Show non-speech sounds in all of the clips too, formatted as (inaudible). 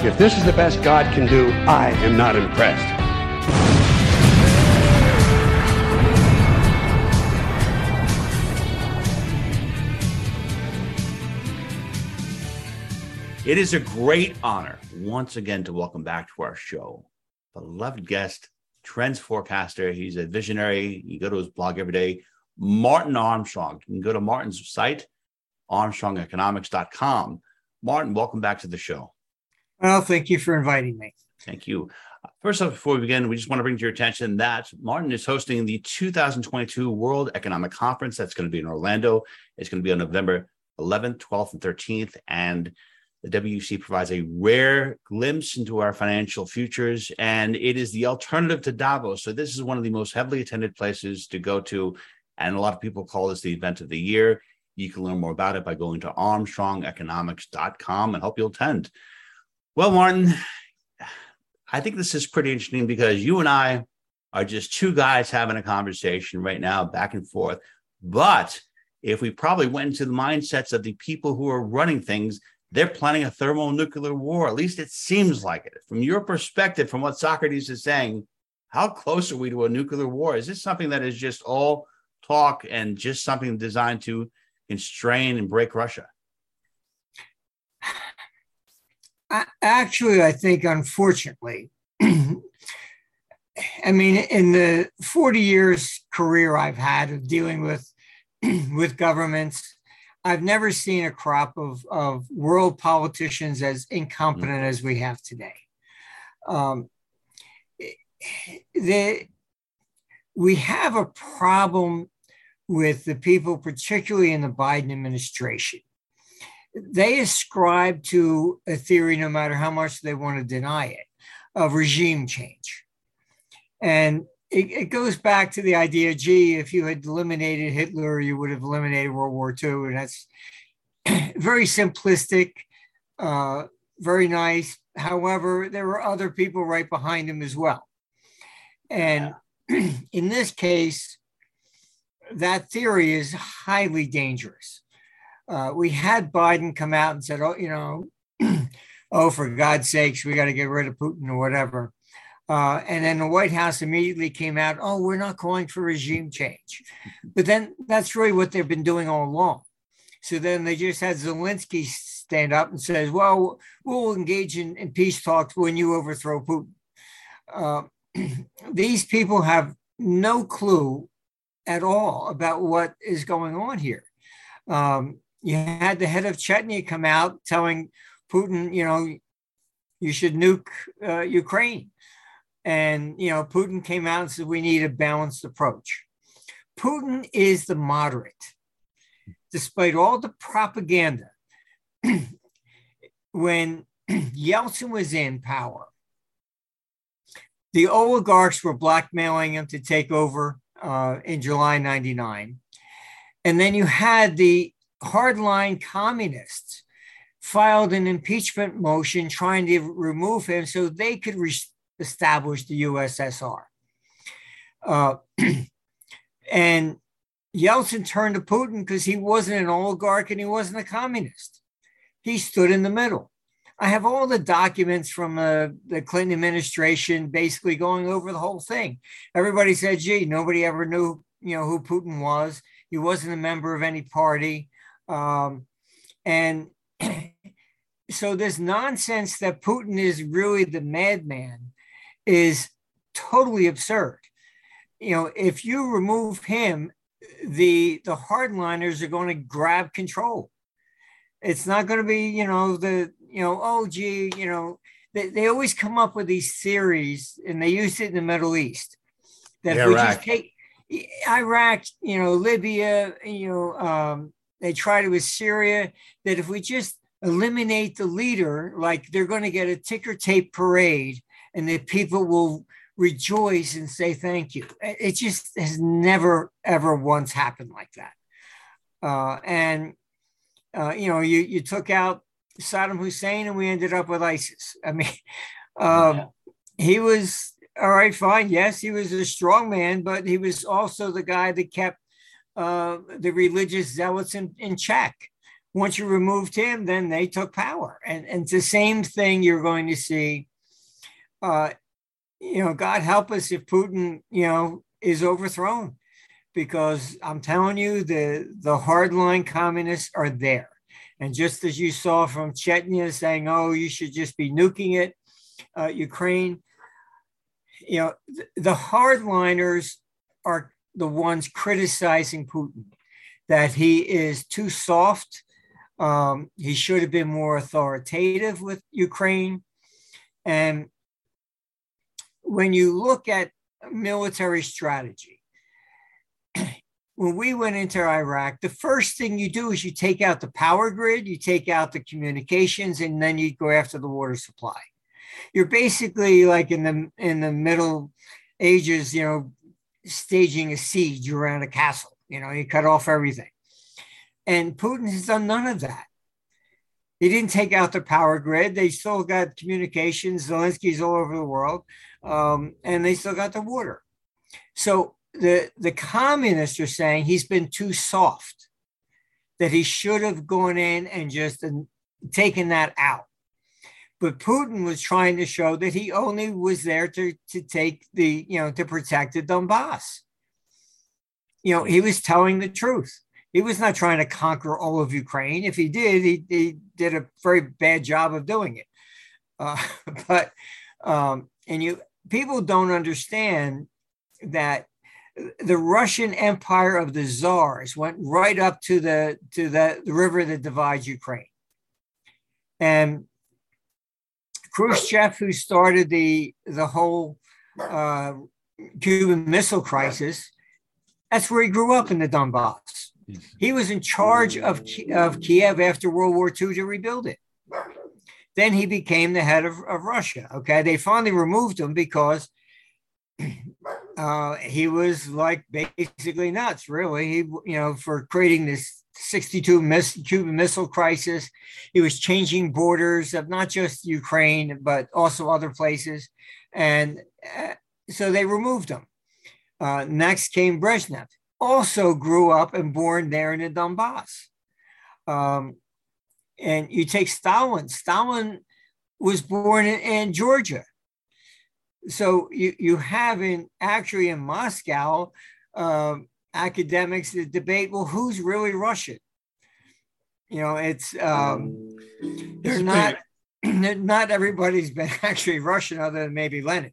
If this is the best God can do, I am not impressed. It is a great honor once again to welcome back to our show beloved guest, trends forecaster. He's a visionary. You go to his blog every day, Martin Armstrong. You can go to Martin's site, armstrongeconomics.com. Martin, welcome back to the show. Well, thank you for inviting me. Thank you. First off, before we begin, we just want to bring to your attention that Martin is hosting the 2022 World Economic Conference. That's going to be in Orlando. It's going to be on November 11th, 12th, and 13th. And the WEC provides a rare glimpse into our financial futures, and it is the alternative to Davos. So, this is one of the most heavily attended places to go to. And a lot of people call this the event of the year. You can learn more about it by going to armstrongeconomics.com and hope you'll attend. Well, Martin, I think this is pretty interesting because you and I are just two guys having a conversation right now, back and forth. But if we probably went into the mindsets of the people who are running things, they're planning a thermonuclear war. At least it seems like it. From your perspective, from what Socrates is saying, how close are we to a nuclear war? Is this something that is just all talk and just something designed to constrain and break Russia? Actually, I think, unfortunately, (clears throat) I mean, in the 40 years career I've had of dealing with (clears throat) with governments, I've never seen a crop of, of world politicians as incompetent mm-hmm. as we have today. Um, the, we have a problem with the people, particularly in the Biden administration. They ascribe to a theory, no matter how much they want to deny it, of regime change. And it, it, goes back to the idea gee, if you had eliminated Hitler, you would have eliminated World War II. And that's (clears throat) very simplistic, uh, very nice. However, there were other people right behind him as well. And yeah. (clears throat) in this case, that theory is highly dangerous. Uh, we had Biden come out and said, oh, you know, (clears throat) oh, for God's sakes, we got to get rid of Putin or whatever. Uh, and then the White House immediately came out, oh, we're not calling for regime change. But then that's really what they've been doing all along. So then they just had Zelensky stand up and says, well, we'll engage in, in peace talks when you overthrow Putin. Uh, (clears throat) these people have no clue at all about what is going on here. Um, you had the head of Chechnya come out telling Putin, you know, you should nuke uh, Ukraine. And, you know, Putin came out and said, we need a balanced approach. Putin is the moderate, despite all the propaganda. (clears throat) when (clears throat) Yeltsin was in power, the oligarchs were blackmailing him to take over uh, in July 99. And then you had the hardline communists filed an impeachment motion trying to remove him so they could re- established the USSR. Uh, (clears throat) and Yeltsin turned to Putin because he wasn't an oligarch and he wasn't a communist. He stood in the middle. I have all the documents from uh, the Clinton administration basically going over the whole thing. Everybody said, gee, nobody ever knew, you know, who Putin was. He wasn't a member of any party. Um, and (clears throat) so this nonsense that Putin is really the madman is totally absurd. You know, if you remove him, the the hardliners are going to grab control. It's not going to be, you know, the you know, oh gee, you know, they, they always come up with these theories, and they use it in the Middle East. That if we just take Iraq, you know, Libya, you know, um, they tried it with Syria. That if we just eliminate the leader, like they're going to get a ticker tape parade and the people will rejoice and say thank you. It just has never, ever once happened like that. Uh, and, uh, you know, you, you took out Saddam Hussein and we ended up with ISIS. I mean, (laughs) um, yeah. he was all right, fine. Yes, he was a strong man, but he was also the guy that kept uh, the religious zealots in, in check. Once you removed him, then they took power. And, and it's the same thing you're going to see. Uh, you know, God help us if Putin, you know, is overthrown, because I'm telling you, the, the hardline communists are there. And just as you saw from Chechnya saying, oh, you should just be nuking it, uh, Ukraine, you know, the hardliners are the ones criticizing Putin, that he is too soft. Um, he should have been more authoritative with Ukraine. And when you look at military strategy, (clears throat) when we went into Iraq, the first thing you do is you take out the power grid, you take out the communications, and then you go after the water supply you're basically like in the in the middle ages you know staging a siege around a castle. You know, he cut off everything. And putin has done none of that. He didn't take out the power grid. They still got communications. Zelensky's all over the world. Um, and they still got the water. So the the communists are saying he's been too soft that he should have gone in and just taken that out but Putin was trying to show that he only was there to, to take the, you know, to protect the Donbass. You know, he was telling the truth. He was not trying to conquer all of Ukraine. If he did, he, he did a very bad job of doing it. Uh, (laughs) but, um, and you, people don't understand that the Russian Empire of the Czars went right up to the to the, the river that divides Ukraine. And Khrushchev, who started the the whole uh, Cuban Missile Crisis, that's where he grew up in the Donbass. He was in charge of, of Kiev after World War II to rebuild it. Then he became the head of, of Russia. Okay, they finally removed him because (clears throat) uh, he was like basically nuts, really. He, you know, for creating this 62 miss, Cuban Missile Crisis. He was changing borders of not just Ukraine, but also other places. And uh, so they removed him. Uh, next came Brezhnev, also grew up and born there in the Donbass. Um, and you take Stalin, Stalin was born in, in Georgia. So you, you have in actually in Moscow, uh, academics that debate well who's really russian? You know it's um they're not (clears throat) not everybody's been (laughs) actually russian other than maybe lenin.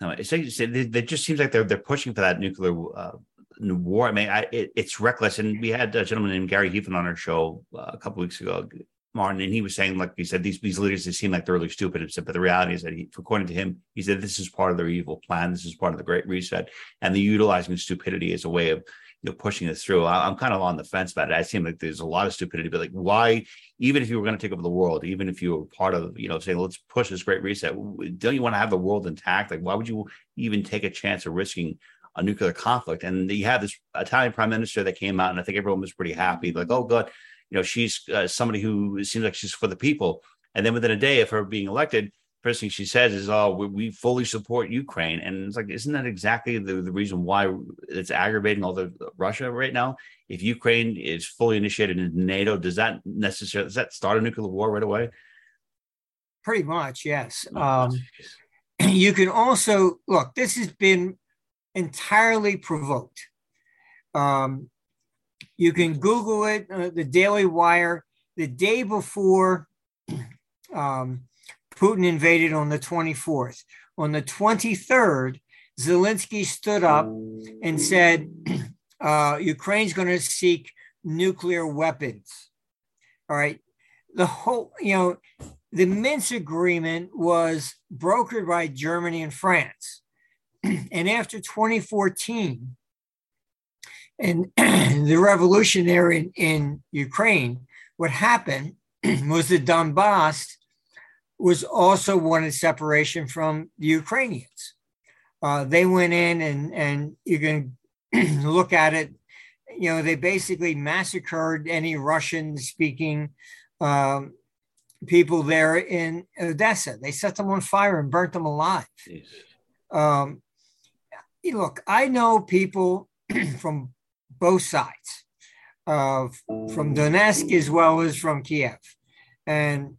No it's like you said it just seems like they're they're pushing for that nuclear uh, war. I mean I, it, it's reckless. And we had a gentleman named gary Heflin on our show uh, a couple weeks ago Martin, and he was saying, like he said, these these leaders they seem like they're really stupid. And said, but the reality is that he, according to him, he said this is part of their evil plan. This is part of the Great Reset, and they're utilizing stupidity as a way of you know pushing this through. I, am kind of on the fence about it. I seem like there's a lot of stupidity, but like why? Even if you were going to take over the world, even if you were part of you know saying let's push this Great Reset, don't you want to have the world intact? Like why would you even take a chance of risking? a nuclear conflict. And you have this Italian prime minister that came out, and I think everyone was pretty happy, like, oh, God, you know, she's uh, somebody who seems like she's for the people. And then within a day of her being elected, first thing she says is, "Oh, we, we fully support Ukraine," and it's like, isn't that exactly the, the reason why it's aggravating all the Russia right now? If Ukraine is fully initiated in NATO, does that necessarily does that start a nuclear war right away? Pretty much, yes. Oh, um, (clears throat) you can also look. This has been entirely provoked. Um, you can Google it, uh, the Daily Wire, the day before um, Putin invaded on the 24th. On the 23rd, Zelensky stood up and said, (clears throat) uh, Ukraine's going to seek nuclear weapons. All right. The whole, you know, the Minsk agreement was brokered by Germany and France. (clears throat) and after 2014, and (clears throat) the revolution there in, in Ukraine, what happened (clears throat) was the Donbass was also wanted separation from the Ukrainians. Uh, they went in and and you can (clears throat) look at it. You know, they basically massacred any Russian-speaking um, people there in Odessa. They set them on fire and burnt them alive. Um, look, I know people from both sides, uh, from Donetsk as well as from Kiev, and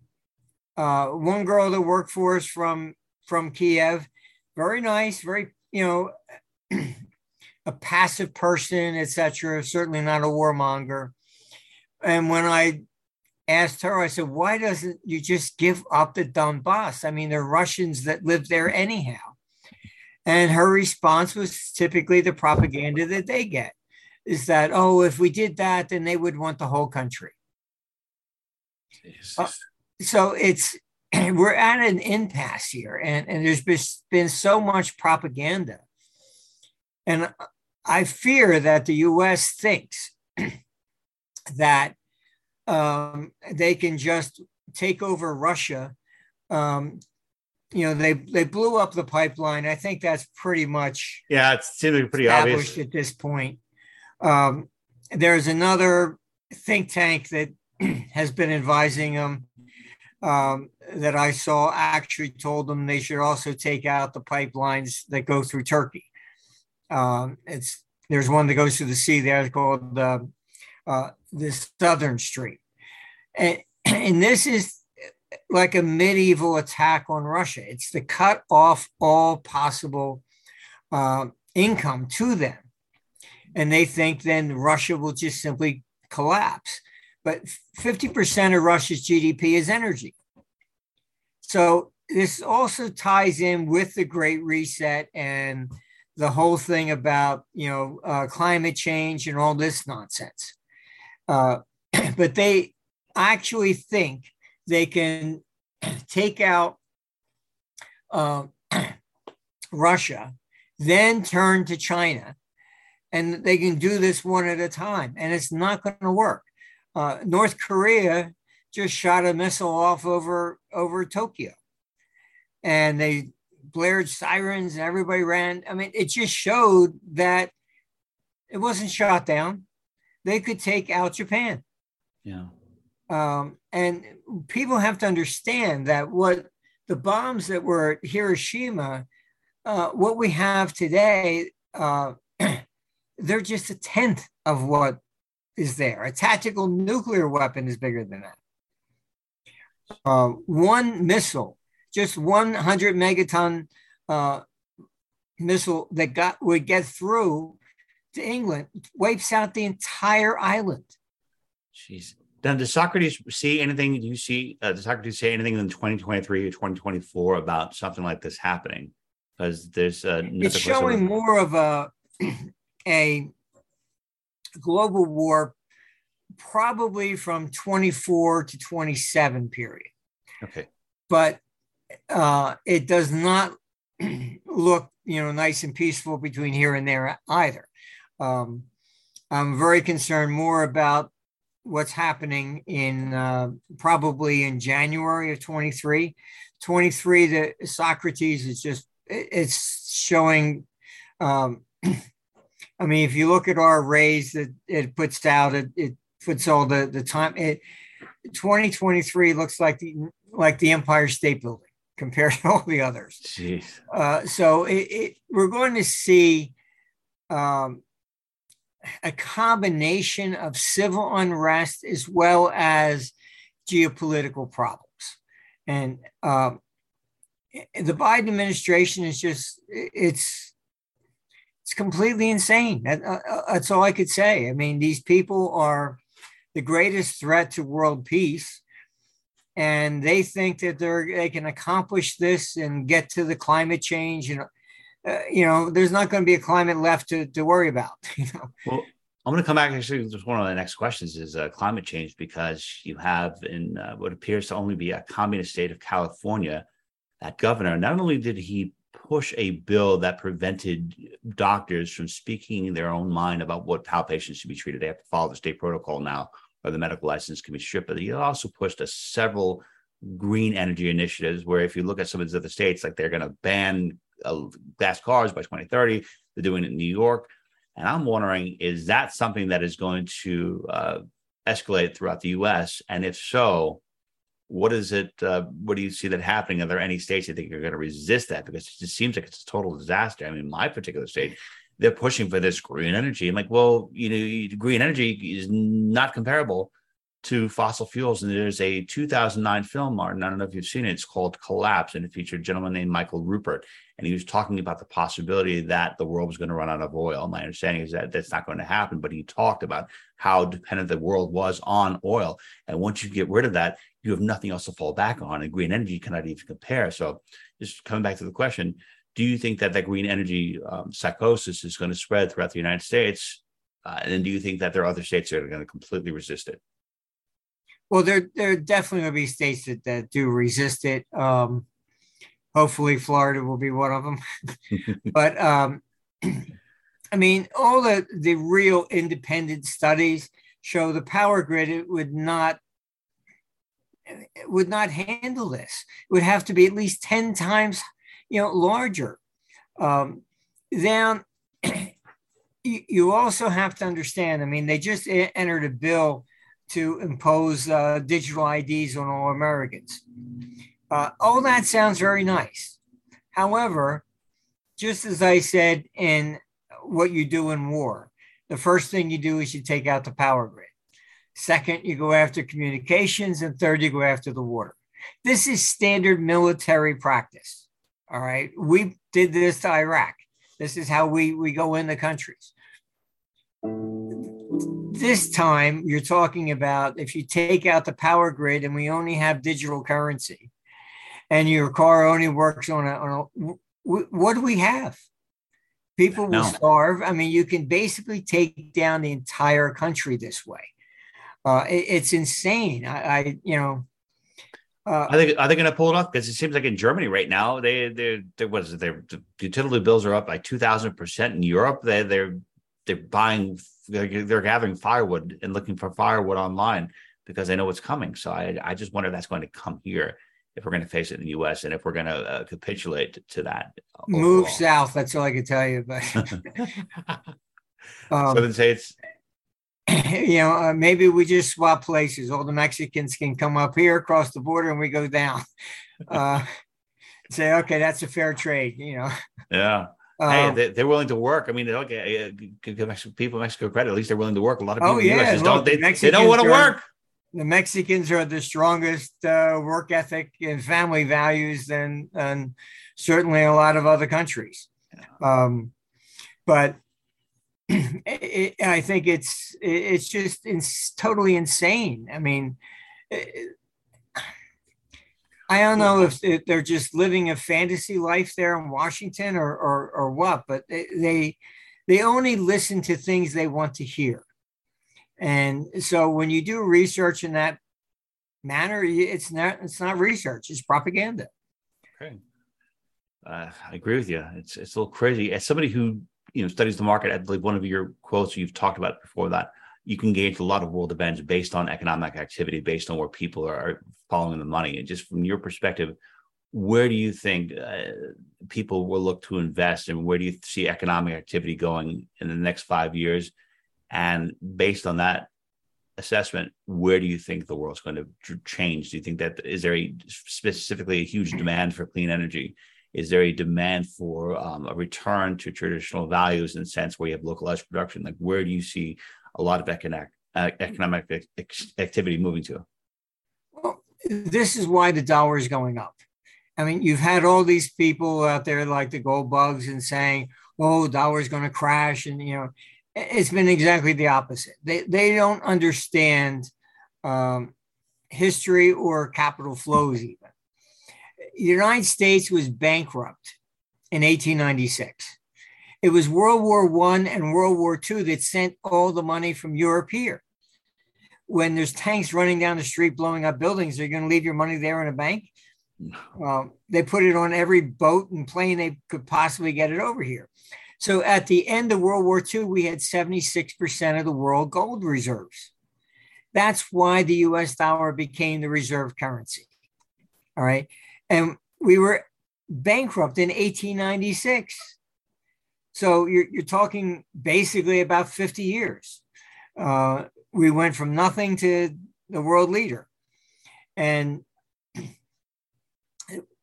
uh, one girl that worked for us from from Kiev, very nice, very you know, (clears throat) a passive person, etc. Certainly not a warmonger. And when I asked her, I said, "Why doesn't you just give up the Donbass? I mean, there are Russians that live there anyhow." And her response was typically the propaganda that they get is that, oh, if we did that, then they would want the whole country. Uh, so it's, (clears throat) we're at an impasse here, and, and there's been, been so much propaganda. And I fear that the US thinks (clears throat) that um, they can just take over Russia um, you know they they blew up the pipeline. I think that's pretty much yeah, it's seemingly pretty obvious at this point. Um, there's another think tank that (clears throat) has been advising them um, that I saw actually told them they should also take out the pipelines that go through Turkey. Um, it's there's one that goes through the sea there called uh, uh, the Southern Street, and, (clears throat) and this is like a medieval attack on Russia. It's to cut off all possible uh, income to them. And they think then Russia will just simply collapse. But 50% of Russia's GDP is energy. So this also ties in with the Great Reset and the whole thing about you know uh, climate change and all this nonsense. Uh, (clears throat) but they actually think they can (clears throat) take out uh, (clears throat) Russia, then turn to China, and they can do this one at a time. And it's not going to work. Uh, North Korea just shot a missile off over over Tokyo, and they blared sirens, and everybody ran. I mean, it just showed that it wasn't shot down. They could take out Japan. Yeah. Um, and people have to understand that what the bombs that were at Hiroshima, uh, what we have today, uh, they're just a tenth of what is there. A tactical nuclear weapon is bigger than that. Uh, one missile, just 100 megaton uh, missile that got would get through to England wipes out the entire island. Jeez. Then does Socrates see anything? Do you see uh, does Socrates say anything in 2023 or 2024 about something like this happening? Because there's uh, it's showing more of a a global war, probably from 24 to 27 period. Okay, but uh, it does not (clears throat) look you know nice and peaceful between here and there either. Um, I'm very concerned more about what's happening in uh, probably in January of 23. 23, the Socrates is just, it's showing. Um, (clears throat) I mean, if you look at arrays that it puts out, it, it puts all the, the time. It, 2023 looks like the like the Empire State Building (laughs) compared to all the others. Jeez. Uh, so it, it, we're going to see um, a combination of civil unrest as well as geopolitical problems. And um, the Biden administration is just, it's, it's completely insane. That, uh, uh, that's all I could say. I mean, these people are the greatest threat to world peace. And they think that they're, they can accomplish this and get to the climate change and uh, you know, there's not going to be a climate left to, to worry about. (laughs) You know. Well, I'm going to come back actually. Just one of the next questions is uh, climate change because you have in uh, what appears to only be a communist state of California, that governor. Not only did he push a bill that prevented doctors from speaking their own mind about what how patients should be treated, they have to follow the state protocol now, or the medical license can be stripped. But he also pushed a several green energy initiatives. Where if you look at some of these other states, like they're going to ban uh, gas cars by 2030, they're doing it in New York. And I'm wondering, is that something that is going to uh, escalate throughout the U.S.? And if so, what is it? Uh, what do you see that happening? Are there any states you think are going to resist that? Because it just seems like it's a total disaster. I mean, my particular state, they're pushing for this green energy. I'm like, well, you know, green energy is not comparable to fossil fuels. And there's a 2009 film, Martin. I don't know if you've seen it. It's called Collapse, and it featured a gentleman named Michael Ruppert. and he was talking about the possibility that the world was going to run out of oil. My understanding is that that's not going to happen, but he talked about how dependent the world was on oil, and once you get rid of that, you have nothing else to fall back on, and green energy cannot even compare. So, just coming back to the question. Do you think that that green energy um, psychosis is going to spread throughout the United States? Uh, and do you think that there are other states that are going to completely resist it? Well, there there definitely will be states that, that do resist it. Um, hopefully, Florida will be one of them. (laughs) but um, (clears throat) I mean, all the the real independent studies show the power grid it would not it would not handle this. It would have to be at least ten times, you know, larger. Um, then (clears throat) you also have to understand. I mean, they just entered a bill to impose uh, digital IDs on all Americans. Uh, all that sounds very nice. However, just as I said in what you do in war, the first thing you do is you take out the power grid. Second, you go after communications. And third, you go after the water. This is standard military practice. All right. We did this to Iraq. This is how we, we go into countries this time you're talking about if you take out the power grid and we only have digital currency and your car only works on a, on a what do we have people will no. starve i mean you can basically take down the entire country this way uh, it, it's insane I, I you know uh, are they are they going to pull it off? Because it seems like in Germany right now, they they they what is it? Their utility bills are up by two thousand percent. In Europe, they they're they're buying they're, they're gathering firewood and looking for firewood online because they know what's coming. So I, I just wonder if that's going to come here if we're going to face it in the U.S. and if we're going to uh, capitulate to that. Overall. Move south. That's all I can tell you. But (laughs) (laughs) um, so then say it's. You know, uh, maybe we just swap places. All the Mexicans can come up here across the border, and we go down. (laughs) Uh, say, okay, that's a fair trade. You know. Yeah um, they, are willing to work. I mean, okay, Mexico, people in Mexico credit. At least they're willing to work. A lot of oh, people oh, yeah. The don't. They, they, don't want to work. The Mexicans are the strongest uh, work ethic and family values than, than certainly a lot of other countries. Um, but (clears throat) it, I think it's it's just it's totally insane. I mean, I don't know if, if, they're just living a fantasy life there in Washington or, or, or what, but they, they, they only listen to things they want to hear. And so when you do research in that manner, it's not it's not research; it's propaganda. Okay, uh, I agree with you. It's it's a little crazy. As somebody who you know studies the market, I believe one of your quotes you've talked about before that you can gauge a lot of world events based on economic activity, based on where people are following the money. And just from your perspective, where do you think uh, people will look to invest and where do you see economic activity going in the next five years? And based on that assessment, where do you think the world's going to change? Do you think that is there a specifically a huge demand for clean energy? Is there a demand for um, a return to traditional values in the sense where you have localized production? Like, where do you see a lot of economic uh, economic activity moving to? Well, this is why the dollar is going up. I mean, you've had all these people out there like the gold bugs and saying, "Oh, dollar is going to crash," and you know, it's been exactly the opposite. They they don't understand um, history or capital flows even. The United States was bankrupt in 1896. It was World War One and World War II that sent all the money from Europe here. When there's tanks running down the street blowing up buildings, are you going to leave your money there in a bank? Um, they put it on every boat and plane they could possibly get it over here. So at the end of World War II, we had 76% of the world gold reserves. That's why the US dollar became the reserve currency. All right. And we were bankrupt in 1896. So you're, you're talking basically about 50 years. Uh, we went from nothing to the world leader. And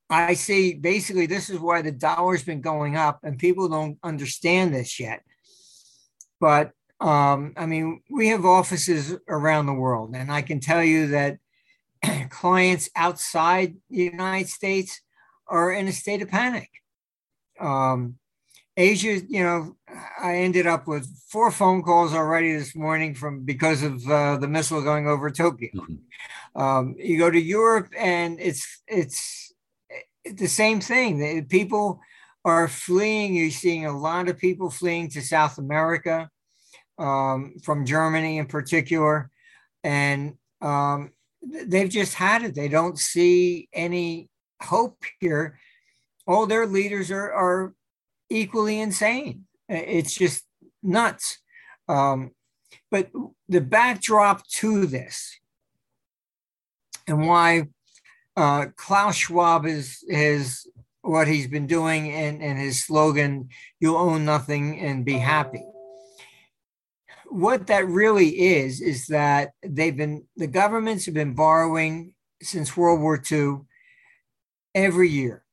I see basically this is why the dollar's been going up, and people don't understand this yet. But um, I mean, we have offices around the world, and I can tell you that (clears throat) clients outside the United States are in a state of panic. Um, Asia, you know, I ended up with four phone calls already this morning from because of uh, the missile going over Tokyo. Mm-hmm. Um, you go to Europe, and it's it's the same thing. People are fleeing. You're seeing a lot of people fleeing to South America um, from Germany in particular, and um, they've just had it. They don't see any hope here. All their leaders are, are equally insane. It's just nuts. Um, but the backdrop to this and why uh, Klaus Schwab is, is what he's been doing and, and his slogan, you'll own nothing and be happy. What that really is, is that they've been, the governments have been borrowing since World War II every year.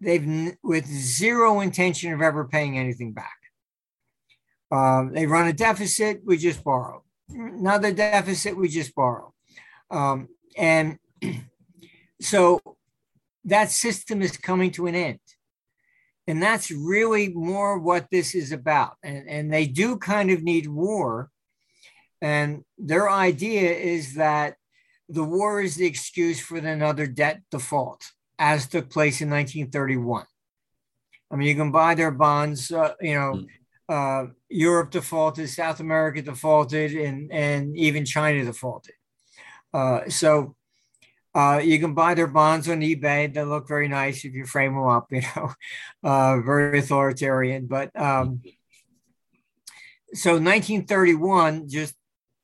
They've with zero intention of ever paying anything back. Um, they run a deficit, we just borrow. Another deficit, we just borrow. Um, and (clears throat) so that system is coming to an end. And that's really more what this is about. And, and they do kind of need war. And their idea is that the war is the excuse for another debt default as took place in 1931. I mean, you can buy their bonds. Uh, you know, hmm. uh, Europe defaulted, South America defaulted, and and even China defaulted. Uh, so uh, you can buy their bonds on eBay. They look very nice if you frame them up. (laughs) You know, uh, very authoritarian. But um, so 1931 just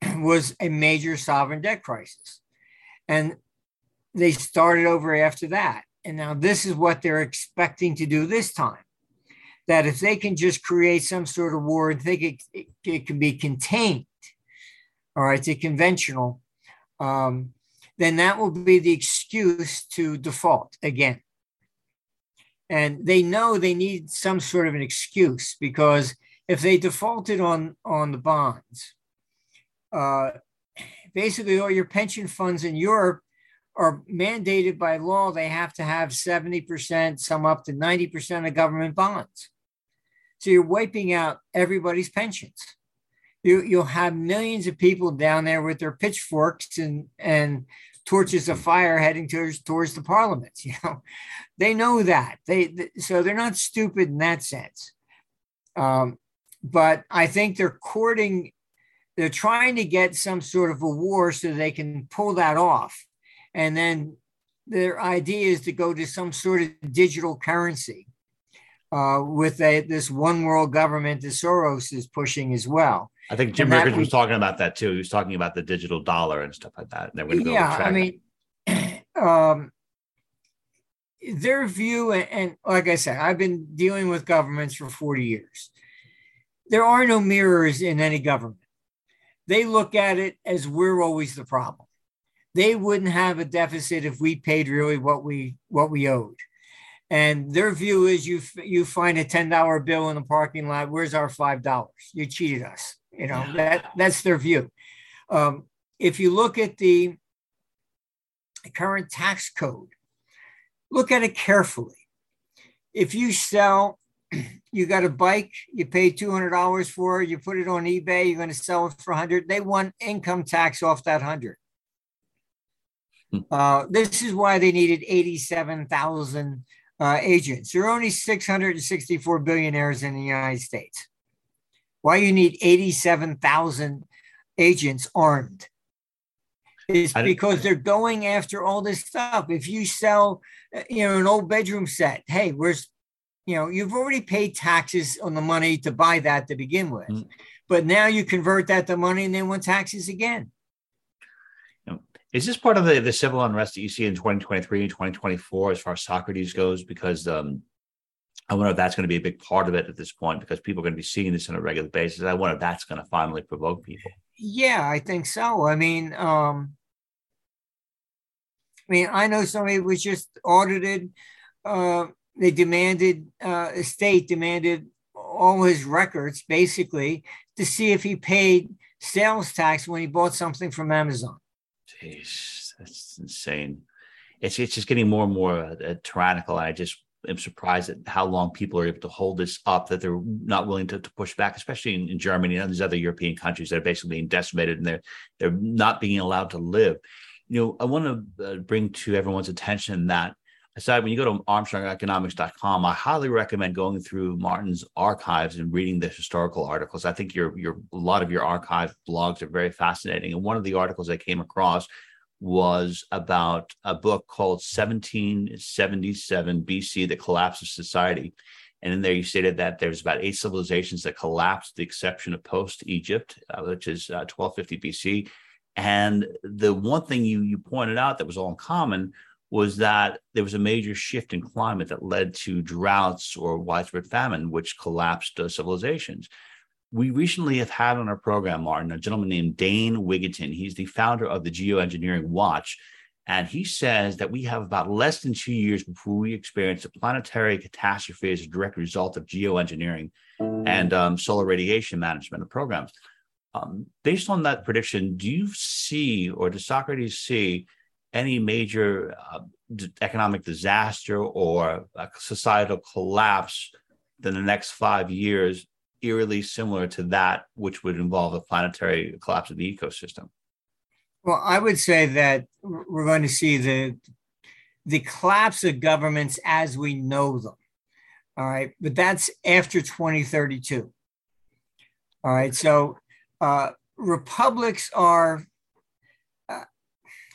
(clears throat) was a major sovereign debt crisis, and they started over after that. And now this is what they're expecting to do this time. That if they can just create some sort of war and think it, it, it can be contained, all right, to conventional, um, then that will be the excuse to default again. And they know they need some sort of an excuse because if they defaulted on, on the bonds, uh, basically all your pension funds in Europe are mandated by law, they have to have 70%, some up to 90% of government bonds. So you're wiping out everybody's pensions. You, you'll have millions of people down there with their pitchforks and, and torches of fire heading towards, towards the parliament. (laughs) You know, they know that. They so they're not stupid in that sense. Um, but I think they're courting, they're trying to get some sort of a war so they can pull that off and then their idea is to go to some sort of digital currency uh, with a, this one world government that Soros is pushing as well. I think Jim Rickards was talking about that too. He was talking about the digital dollar and stuff like that. That would yeah, I mean, (clears throat) um, their view, and, and like I said, I've been dealing with governments for 40 years. There are no mirrors in any government. They look at it as we're always the problem they wouldn't have a deficit if we paid really what we what we owed. And their view is you you find a ten dollar bill in the parking lot. Where's our five dollars? You cheated us. You know that that's their view. Um, if you look at the current tax code, look at it carefully. If you sell, (clears throat) you got a bike, you pay two hundred dollars for it, you put it on eBay, you're going to sell it for hundred. They want income tax off that hundred. Uh, this is why they needed 87,000 uh, agents. There are only 664 billionaires in the United States. Why you need 87,000 agents armed? Is because they're going after all this stuff. If you sell, you know, an old bedroom set, hey, where's, you know, you've already paid taxes on the money to buy that to begin with, mm. but now you convert that to money and then want taxes again Is this part of the, the civil unrest that you see in 2023 and 2024 as far as Socrates goes? Because um, I wonder if that's going to be a big part of it at this point because people are going to be seeing this on a regular basis. I wonder if that's going to finally provoke people. Yeah, I think so. I mean, um, I mean, I know somebody was just audited. Uh, they demanded, uh, a state demanded all his records basically to see if he paid sales tax when he bought something from Amazon. Jeez, that's insane. It's it's just getting more and more uh, tyrannical. I just am surprised at how long people are able to hold this up. That they're not willing to, to push back, especially in, in Germany and these other European countries that are basically being decimated and they're they're not being allowed to live. You know, I want to uh, bring to everyone's attention that aside when you go to armstrongeconomics.com i highly recommend going through martin's archives and reading the historical articles. I think your your a lot of your archive blogs are very fascinating. And one of the articles i came across was about a book called 1777 bc the collapse of society. And in there you stated that there's about eight civilizations that collapsed the exception of post egypt uh, which is uh, 1250 bc and the one thing you you pointed out that was all in common was that there was a major shift in climate that led to droughts or widespread famine, which collapsed uh, civilizations. We recently have had on our program, Martin, a gentleman named Dane Wigington. He's the founder of the Geoengineering Watch. And he says that we have about less than two years before we experience a planetary catastrophe as a direct result of geoengineering and um, solar radiation management programs. Um, based on that prediction, do you see or does Socrates see any major uh, economic disaster or societal collapse in the next five years eerily similar to that which would involve a planetary collapse of the ecosystem. Well i would say that we're going to see the the collapse of governments as we know them. All right? But that's after 2032 all right? So uh, republics are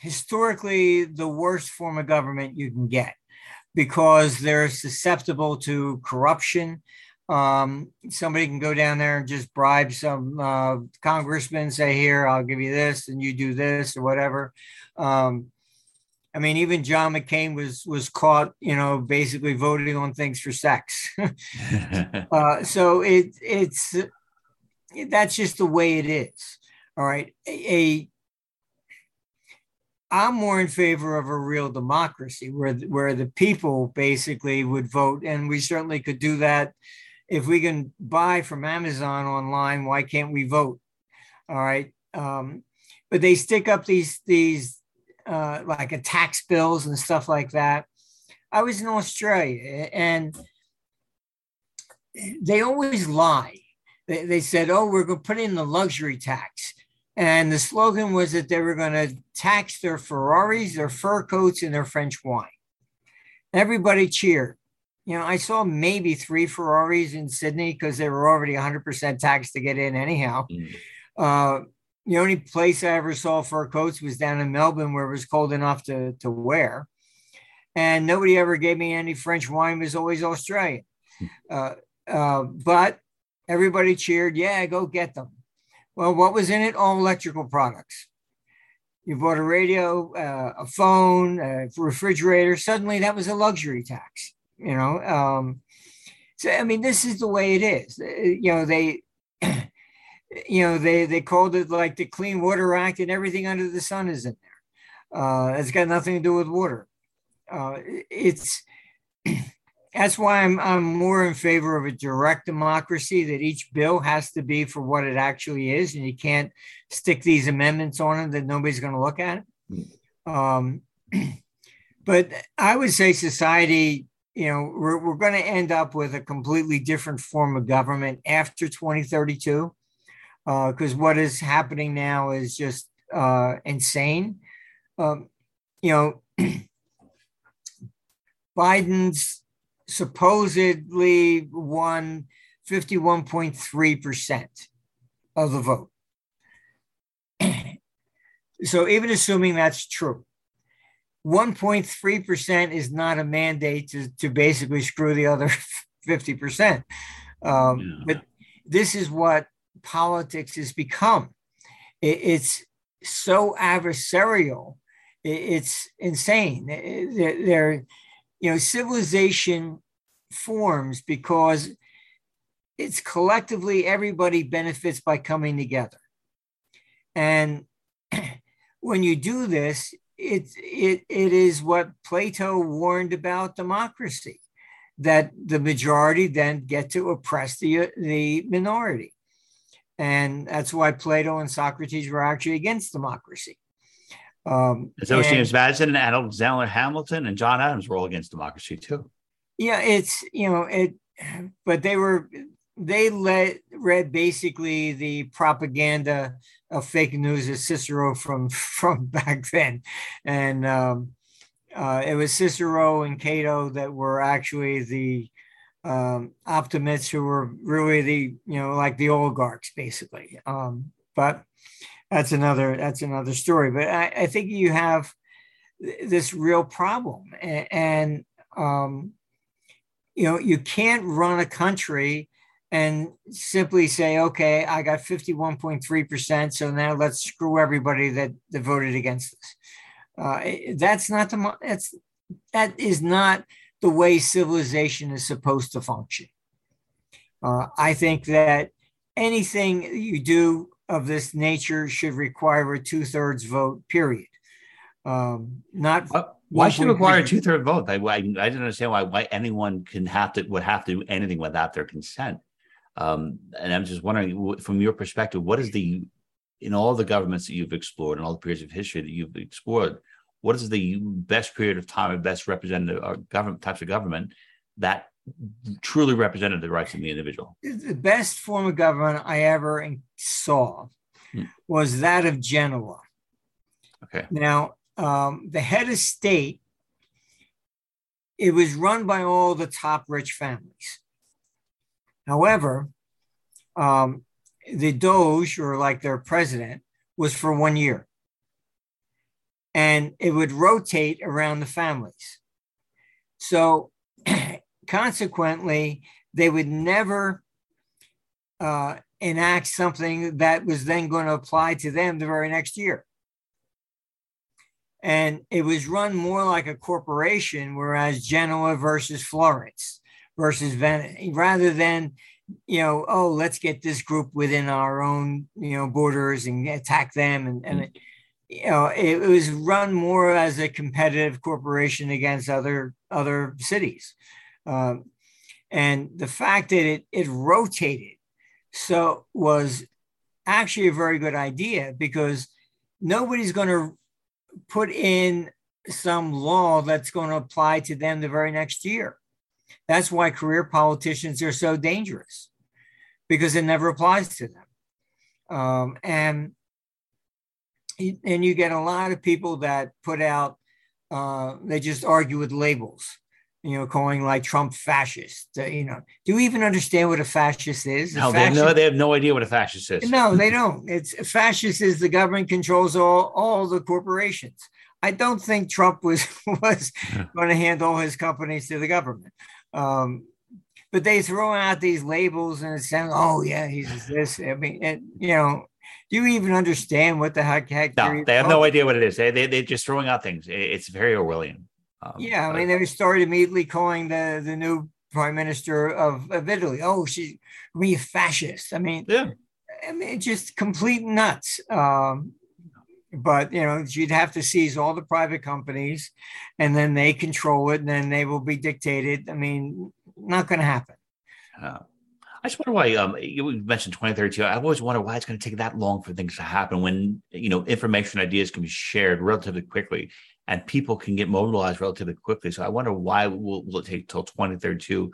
historically the worst form of government you can get because they're susceptible to corruption. Um, somebody can go down there and just bribe some uh, congressman, say, Here, I'll give you this, and you do this, or whatever. Um, I mean, even John McCain was was caught, you know, basically voting on things for sex. (laughs) uh, so it it's that's just the way it is. All right, a, a I'm more in favor of a real democracy where where the people basically would vote, and we certainly could do that. If we can buy from Amazon online, why can't we vote? All right, um, but they stick up these these uh, like a tax bills and stuff like that. I was in Australia, and they always lie. They, they said, "Oh, we're going to put in the luxury tax." And the slogan was that they were going to tax their Ferraris, their fur coats, and their French wine. Everybody cheered. You know, I saw maybe three Ferraris in Sydney because they were already 100% taxed to get in anyhow. Mm. Uh, the only place I ever saw fur coats was down in Melbourne where it was cold enough to, to wear. And nobody ever gave me any French wine, it was always Australian. Hmm. Uh, uh, but everybody cheered, yeah, go get them. Well, what was in it? All electrical products. You bought a radio, uh, a phone, a refrigerator. Suddenly, that was a luxury tax. You know, um, so I mean, this is the way it is. Uh, you know, they, (clears throat) you know, they they called it like the Clean Water Act, and everything under the sun is in there. Uh, it's got nothing to do with water. Uh, it's (clears throat) that's why I'm, I'm more in favor of a direct democracy that each bill has to be for what it actually is and you can't stick these amendments on it that nobody's going to look at um, (clears throat) but i would say society you know we're, we're going to end up with a completely different form of government after 2032 because uh, what is happening now is just uh, insane. Um, you know (clears throat) biden's supposedly won 51.3% of the vote. (clears throat) so, even assuming that's true, 1.3% is not a mandate to, to basically screw the other (laughs) 50%. Um, yeah. But this is what politics has become. It, it's so adversarial it's insane. They're, they're, you know, civilization forms because it's collectively everybody benefits by coming together. And (clears throat) when you do this, it, it, it is what Plato warned about democracy, that the majority then get to oppress the, the minority. And that's why Plato and Socrates were actually against democracy. Um, so and, James Madison and Alexander Hamilton and John Adams were all against democracy too. Yeah, it's you know it, but they were they let read basically the propaganda of fake news of Cicero from (laughs) from back then, and um, uh, it was Cicero and Cato that were actually the um, optimates who were really the you know like the oligarchs basically. Um, but that's another that's another story. But I, I think you have this real problem, and, and um, you know you can't run a country and simply say, okay, I got 51.3%, so now let's screw everybody that, that voted against us. Uh, that's not the that's that is not the way civilization is supposed to function. Uh, I think that anything you do of this nature should require a two thirds vote. Period. Um, not. Uh, why should it require a two third vote? I, I, I didn't understand why why anyone can have to would have to do anything without their consent. Um, and I'm just wondering, from your perspective, what is the in all the governments that you've explored and all the periods of history that you've explored, what is the best period of time or best representative or government types of government that truly represented the rights of the individual? The best form of government I ever saw hmm. was that of Genoa. Okay. Now, um, the head of state, it was run by all the top rich families. However, um, the Doge, or like their president, was for one year. And it would rotate around the families. So (clears throat) consequently, they would never uh, enact something that was then going to apply to them the very next year. And it was run more like a corporation, whereas Genoa versus Florence versus Venice, rather than you know, oh, let's get this group within our own, you know, borders and attack them. And, and it, you know, it, it, was run more as a competitive corporation against other other cities. Um, and the fact that it, it rotated so was actually a very good idea because nobody's going to put in some law that's going to apply to them the very next year. That's why career politicians are so dangerous because it never applies to them. Um, and and you get a lot of people that put out uh, they just argue with labels you know calling like trump fascist uh, you know do you even understand what a fascist is a no fascist, they, have no they have no idea what a fascist is no they don't it's fascist is the government controls all all the corporations i don't think trump was (laughs) was going to hand all his companies to the government um, but they throw out these labels and it sounds, oh yeah, he's this. I mean, and, you know, do you even understand what the heck? heck no, they have no idea what it is. They, they they're just throwing out things. It's very Orwellian. Um, yeah, I mean, they started immediately calling the the new prime minister of, of Italy. Oh, she's me fascist. I mean, yeah, I mean, just complete nuts. Um, but you know you'd have to seize all the private companies and then they control it and then they will be dictated i mean not going to happen uh, i just wonder why um, you mentioned 2032 i've always wondered why it's going to take that long for things to happen when you know information ideas can be shared relatively quickly and people can get mobilized relatively quickly so i wonder why will, will it take till 2032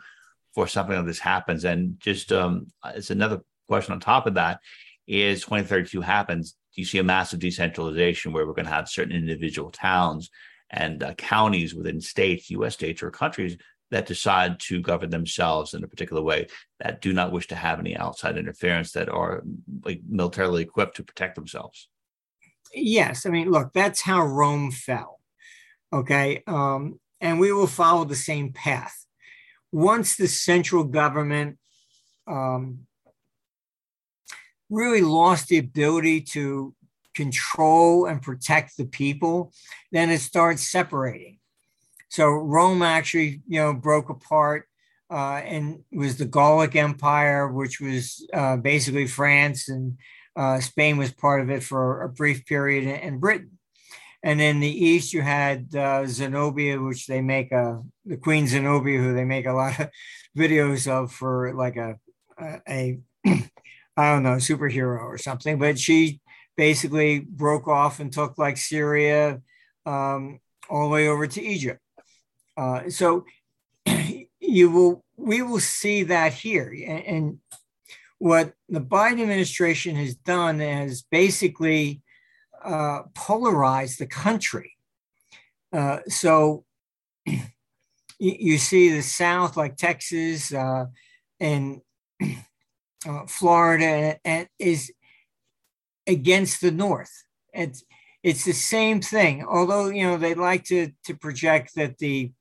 for something like this happens and just um, it's another question on top of that is 2032 happens do you see a massive decentralization where we're going to have certain individual towns and uh, counties within states, U.S. states or countries that decide to govern themselves in a particular way that do not wish to have any outside interference that are like militarily equipped to protect themselves. Yes, I mean, look, that's how Rome fell. Okay, um, and we will follow the same path. Once the central government um, really lost the ability to control and protect the people, then it starts separating. So Rome actually, you know, broke apart uh, and was the Gallic Empire, which was uh, basically France, and uh, Spain was part of it for a brief period, and Britain. And in the east, you had uh, Zenobia, which they make a the Queen Zenobia, who they make a lot of (laughs) videos of for like a a, a (clears throat) I don't know superhero or something. But she basically broke off and took like Syria um, all the way over to Egypt. Uh, so (clears throat) you will we will see that here and, and, what the biden administration has done is basically uh, the country uh, so (clears throat) you, see the south like texas uh, and (clears throat) uh, florida and, is against the north it's it's the same thing although you know they like to to project that the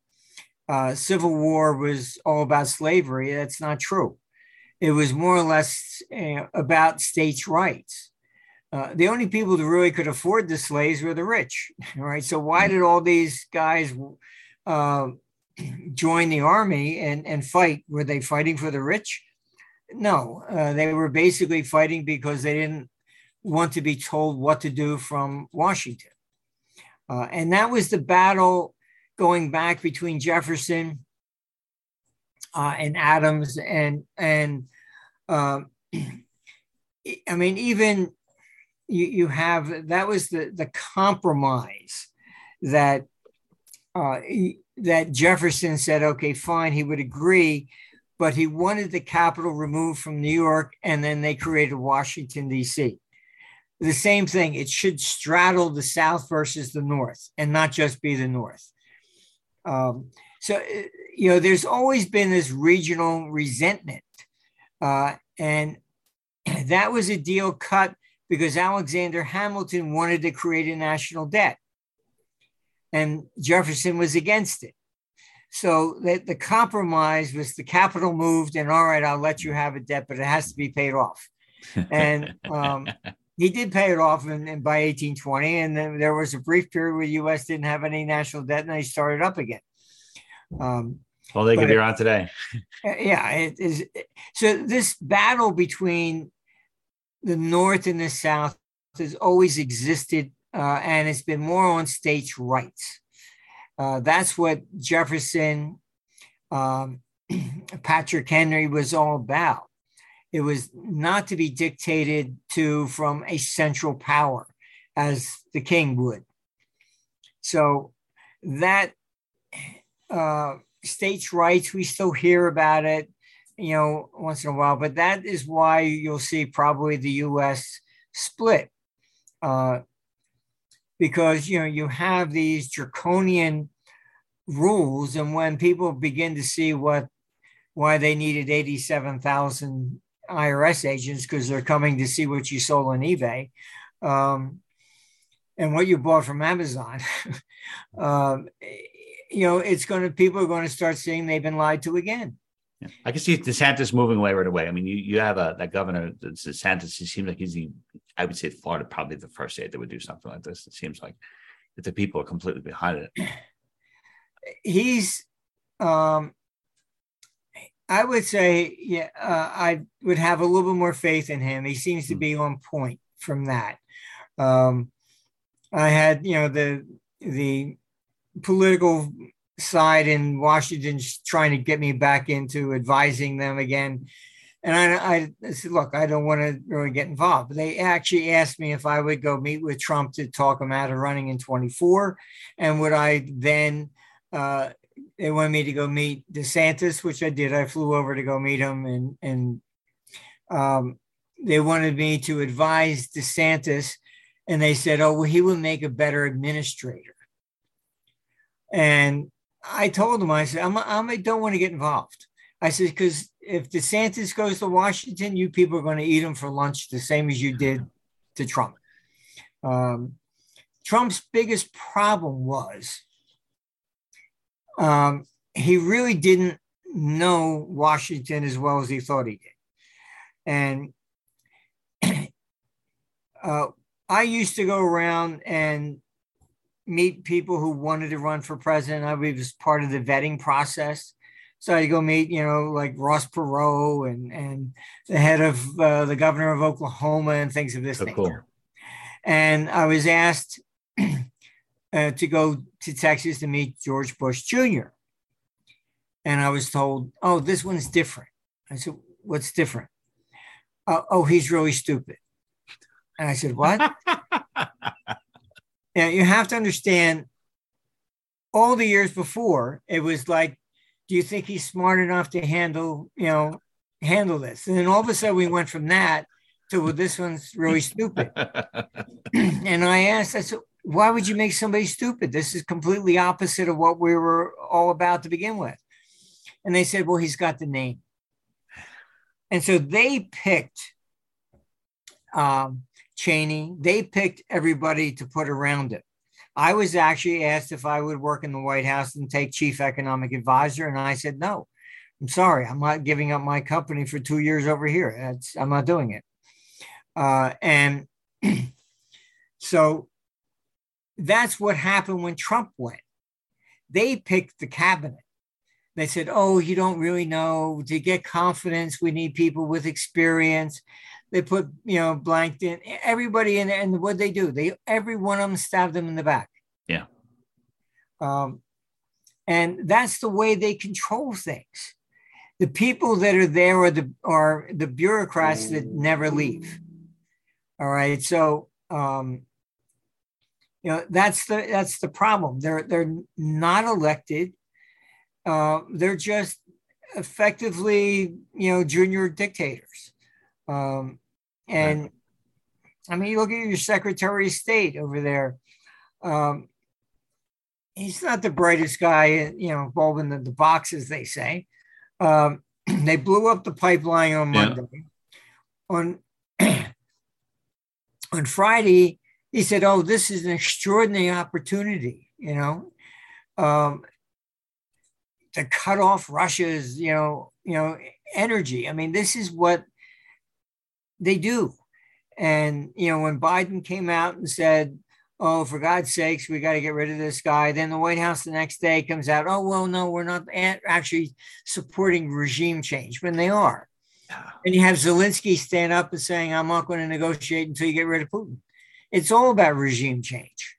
uh, Civil War was all about slavery. That's not true. It was more or less uh, about states' rights. Uh, the only people that really could afford the slaves were the rich, (laughs) right? So why did all these guys uh, (clears throat) join the army and, and fight? Were they fighting for the rich? No, uh, they were basically fighting because they didn't want to be told what to do from Washington. Uh, and that was the battle going back between Jefferson uh, and Adams and and (clears throat) I mean even you, you have that was the the compromise that uh, that Jefferson said okay fine he would agree but he wanted the capital removed from New York and then they created Washington D.C. The same thing it should straddle the South versus the North and not just be the North. Um, so, uh, you know, there's always been this regional resentment. Uh, and (clears throat) that was a deal cut because Alexander Hamilton wanted to create a national debt. And Jefferson was against it. So that the compromise was the capital moved, and all right, I'll let you have a debt, but it has to be paid off. And um, (laughs) he did pay it off in, in, by 1820, and then there was a brief period where the U.S. didn't have any national debt, and they started up again. Um, well, they could be around today. (laughs) yeah, it is. So this battle between the North and the South has always existed, uh, and it's been more on states' rights. Uh, that's what Jefferson, um, (clears throat) Patrick Henry was all about. It was not to be dictated to from a central power as the king would. So that uh, states' rights, we still hear about it, you know, once in a while, but that is why you'll see probably the US split. Uh, because, you know, you have these draconian rules, and when people begin to see what why they needed 87,000 IRS agents because they're coming to see what you sold on eBay um, and what you bought from Amazon. (laughs) um, you know, it's going to, people are going to start seeing they've been lied to again. Yeah. I can see DeSantis moving away right away. I mean, you, you have a that governor DeSantis. He seems like he's the I would say Florida probably the first state that would do something like this. It seems like if the people are completely behind it. (clears throat) He's um, I would say, yeah, uh, I would have a little bit more faith in him. He seems to hmm. be on point from that. Um, I had, you know, the the political side in Washington trying to get me back into advising them again. And I, I said, look, I don't want to really get involved. But they actually asked me if I would go meet with Trump to talk him out of running in 24. And would I then uh, they wanted me to go meet DeSantis, which I did. I flew over to go meet him, and and um, they wanted me to advise DeSantis, and they said, "Oh, well, he will make a better administrator." And I told him, I said, I'm, I'm, I don't want to get involved. I said, because if DeSantis goes to Washington, you people are going to eat him for lunch the same as you did to Trump. Um, Trump's biggest problem was um, he really didn't know Washington as well as he thought he did. And (clears throat) uh, I used to go around and meet people who wanted to run for president. I was part of the vetting process. So I go meet, you know, like Ross Perot and and the head of uh, the governor of Oklahoma and things of this So nature. cool. And I was asked (clears throat) uh, to go to Texas to meet George Bush Jr. And I was told, "Oh, this one's different." I said, "What's different?" Uh, oh, he's really stupid. And I said, "What?" (laughs) Now you have to understand all the years before, it was like, do you think he's smart enough to handle, you know, handle this? And then all of a sudden we went from that to well, this one's really stupid. (laughs) (clears throat) and I asked, I said, why would you make somebody stupid? This is completely opposite of what we were all about to begin with. And they said, well, he's got the name. And so they picked um, Cheney, they picked everybody to put around it. I was actually asked if I would work in the White House and take chief economic advisor, and I said no. I'm sorry, I'm not giving up my company for two years over here. That's I'm not doing it. Uh, and (clears throat) so that's what happened when Trump went. They picked the cabinet. They said, "Oh, you don't really know. To get confidence, we need people with experience." They put, you know, blanked in everybody in, and what they do, they every one of them stabbed them in the back. Yeah. Um, and that's the way they control things. The people that are there are the are the bureaucrats that never leave. All right, so um, you know that's the that's the problem. They're they're not elected. Uh, they're just effectively, you know, junior dictators. Um, and I mean, you look at your Secretary of State over there. Um, he's not the brightest guy, you know, bulbing the, the boxes, they say. Um, (clears throat) they blew up the pipeline on Yeah. Monday. On (clears throat) on Friday, he said, "Oh, this is an extraordinary opportunity," you know, um, to cut off Russia's, you know, you know, energy. I mean, this is what they do. And you know, when Biden came out and said, "Oh, for God's sakes, we got to get rid of this guy," then the White House the next day comes out, "Oh, well, no, we're not actually supporting regime change," when they are. And you have Zelensky stand up and saying, "I'm not going to negotiate until you get rid of Putin." It's all about regime change.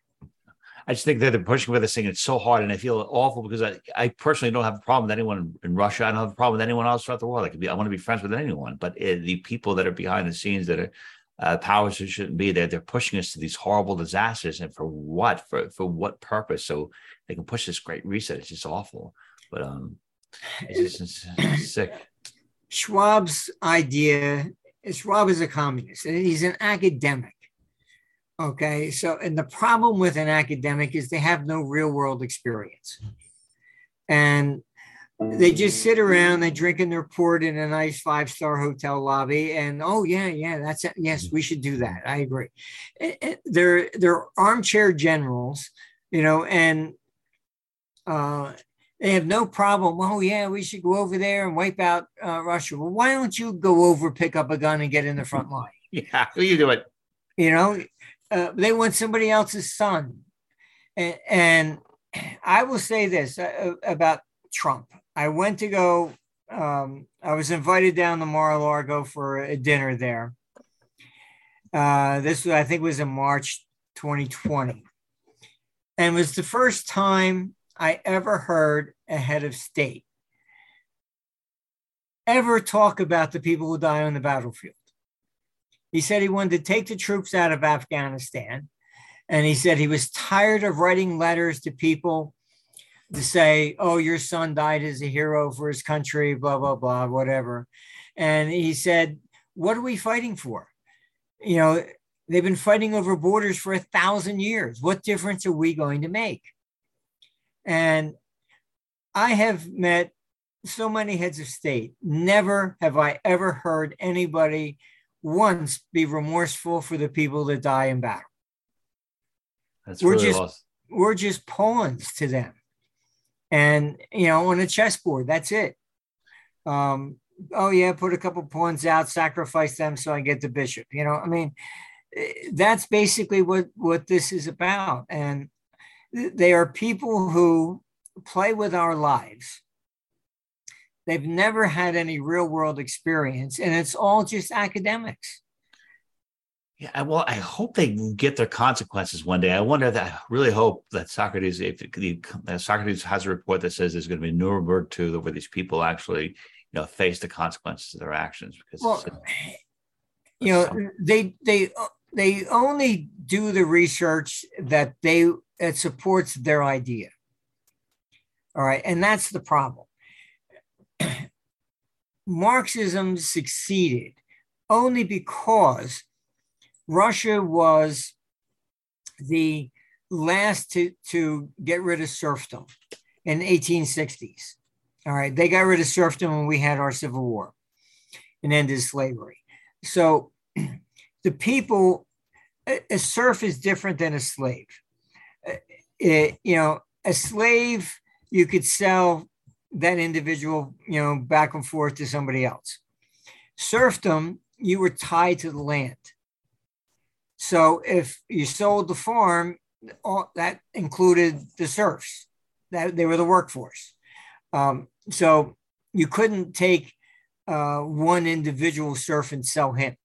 I just think that they're pushing for this thing. It's so hard, and I feel awful because I, I personally don't have a problem with anyone in Russia. I don't have a problem with anyone else throughout the world. I could be, I want to be friends with anyone, but uh, the people that are behind the scenes that are uh, powers who shouldn't be there, they're pushing us to these horrible disasters, and for what? For for what purpose? So they can push this great reset. It's just awful. But um, it's just it's sick. Schwab's idea Schwab is a communist and he's an academic. Okay. So, and the problem with an academic is they have no real world experience. And they just sit around, they drink in their port in a nice five star hotel lobby, and oh yeah, yeah, that's it. Yes, we should do that. I agree. They're they're armchair generals, you know, and uh, they have no problem. Oh yeah, we should go over there and wipe out uh, Russia. Well, why don't you go over, pick up a gun, and get in the front line? (laughs) Yeah, who you do it? You know, uh, they want somebody else's son. And, and I will say this uh, about Trump. I went to go, um, I was invited down to Mar a Largo for a dinner there. Uh, this, I think, was in March 2020. And it was the first time I ever heard a head of state ever talk about the people who die on the battlefield. He said he wanted to take the troops out of Afghanistan. And he said he was tired of writing letters to people to say, oh, your son died as a hero for his country, blah, blah, blah, whatever. And he said, what are we fighting for? You know, they've been fighting over borders for a thousand years. What difference are we going to make? And I have met so many heads of state. Never have I ever heard anybody once be remorseful for the people that die in battle. That's We're really just- lost. We're just pawns to them. And, you know, on a chessboard, that's it. Um, oh, yeah, put a couple pawns out, sacrifice them so I get the bishop. You know, I mean, that's basically what what this is about and they are people who play with our lives they've never had any real world experience and it's all just academics yeah, well, I hope they get their consequences one day. I wonder that. I really hope that Socrates, if the, Socrates has a report that says there's going to be Nuremberg too, where these people actually, you know, face the consequences of their actions. Because well, (sighs) you know, they they they only do the research that they that supports their idea. All right, and that's the problem. Marxism succeeded only because Russia was the last to, to get rid of serfdom in 1860s. All right, they got rid of serfdom when we had our civil war and ended slavery. So (clears throat) the people, a serf is different than a slave. It, uh, you know, a slave, you could sell that individual, you know, back and forth to somebody else. Serfdom, you were tied to the land. So if you sold the farm, all, that included the serfs, that they were the workforce. Um, so you couldn't take uh, one individual serf and sell him.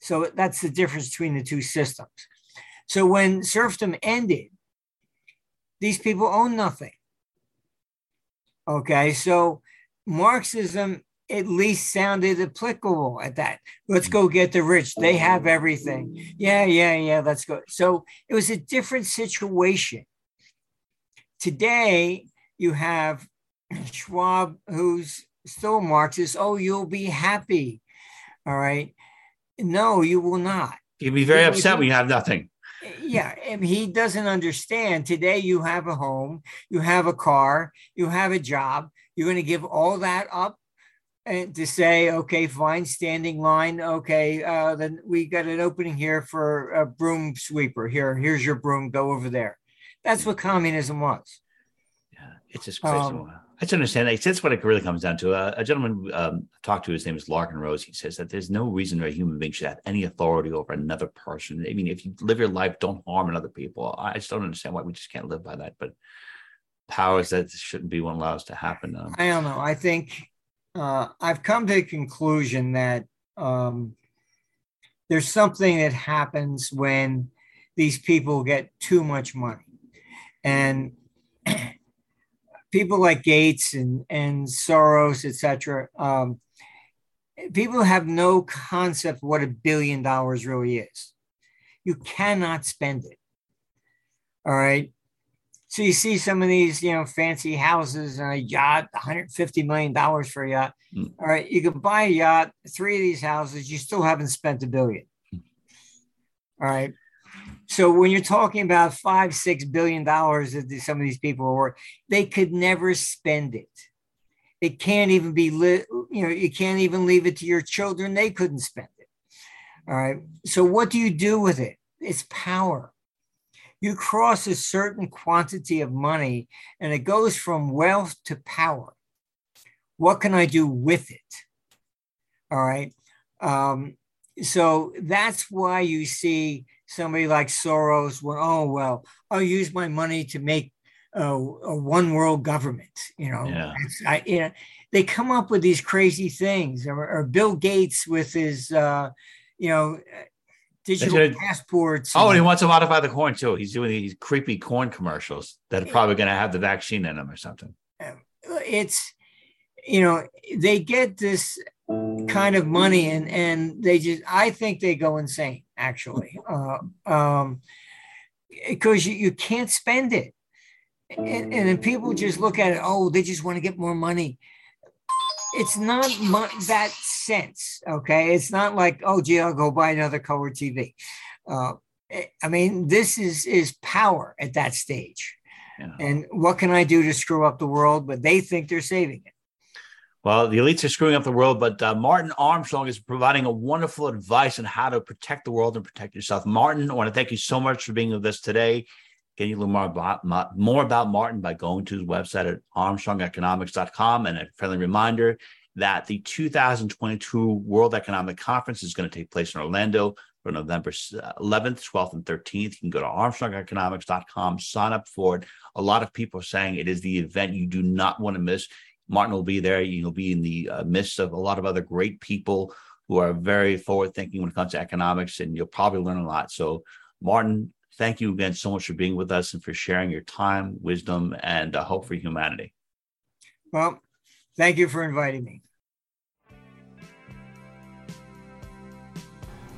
So that's the difference between the two systems. So when serfdom ended, these people own nothing. Okay, so Marxism at least sounded applicable at that. Let's go get the rich. They have everything. Yeah, yeah, yeah, let's go. So it was a different situation. Today, you have Schwab, who's still Marxist. Oh, you'll be happy. All right. No, you will not. You'll be very upset when you have nothing. Yeah, he doesn't understand. Today, you have a home, you have a car, you have a job. You're going to give all that up and to say, okay, fine, standing line. Okay, uh, then we got an opening here for a broom sweeper. Here, here's your broom. Go over there. That's what communism was. Yeah, it's just crazy. Um, I just understand. That's what it really comes down to. Uh, a gentleman um, talked to, his name is Larken Rose. He says that there's no reason a human being should have any authority over another person. I mean, if you live your life, don't harm another people. I just don't understand why we just can't live by that. But powers that shouldn't be one allows to happen. Um, I don't know. I think uh, I've come to the conclusion that um, there's something that happens when these people get too much money. And people like Gates and, and Soros, etc., um, people have no concept what a billion dollars really is. You cannot spend it. All right. So you see some of these, you know, fancy houses and a yacht, 150 million dollars for a yacht. Mm. All right, you can buy a yacht, three of these houses, you still haven't spent a billion. Mm. All right. So when you're talking about five, six billion dollars that some of these people are worth, they could never spend it. It can't even be lit, you know, you can't even leave it to your children. They couldn't spend it. All right. So what do you do with it? It's power. You cross a certain quantity of money and it goes from wealth to power. What can I do with it? All right. Um, so that's why you see somebody like Soros, well, oh, well, I'll use my money to make a, a one world government. You know, yeah. I, you know, they come up with these crazy things, or, or Bill Gates with his, uh, you know, digital passports. Oh, and he wants to modify the corn too. He's doing these creepy corn commercials that are probably going to have the vaccine in them or something. It's, you know, they get this kind of money and and they just i think they go insane actually. Uh, (laughs) um because you, you can't spend it. And, and then people just look at it oh they just want to get more money. It's not that sense okay? It's not like oh gee i'll go buy another color tv uh, i mean this is is power at that stage. Yeah. and what can i do to screw up the world? But they think they're saving it well, the elites are screwing up the world, but uh, Martin Armstrong is providing a wonderful advice on how to protect the world and protect yourself. Martin, I want to thank you so much for being with us today. Can you learn more about, more about Martin by going to his website at armstrongeconomics.com. And a friendly reminder that the 2022 World Economic Conference is going to take place in Orlando, for November 11th, 12th, and 13th. You can go to armstrongeconomics.com, sign up for it. A lot of people are saying it is the event you do not want to miss. Martin will be there. You'll be in the uh, midst of a lot of other great people who are very forward thinking when it comes to economics, and you'll probably learn a lot. So, Martin, thank you again so much for being with us and for sharing your time, wisdom, and uh, hope for humanity. Well, thank you for inviting me.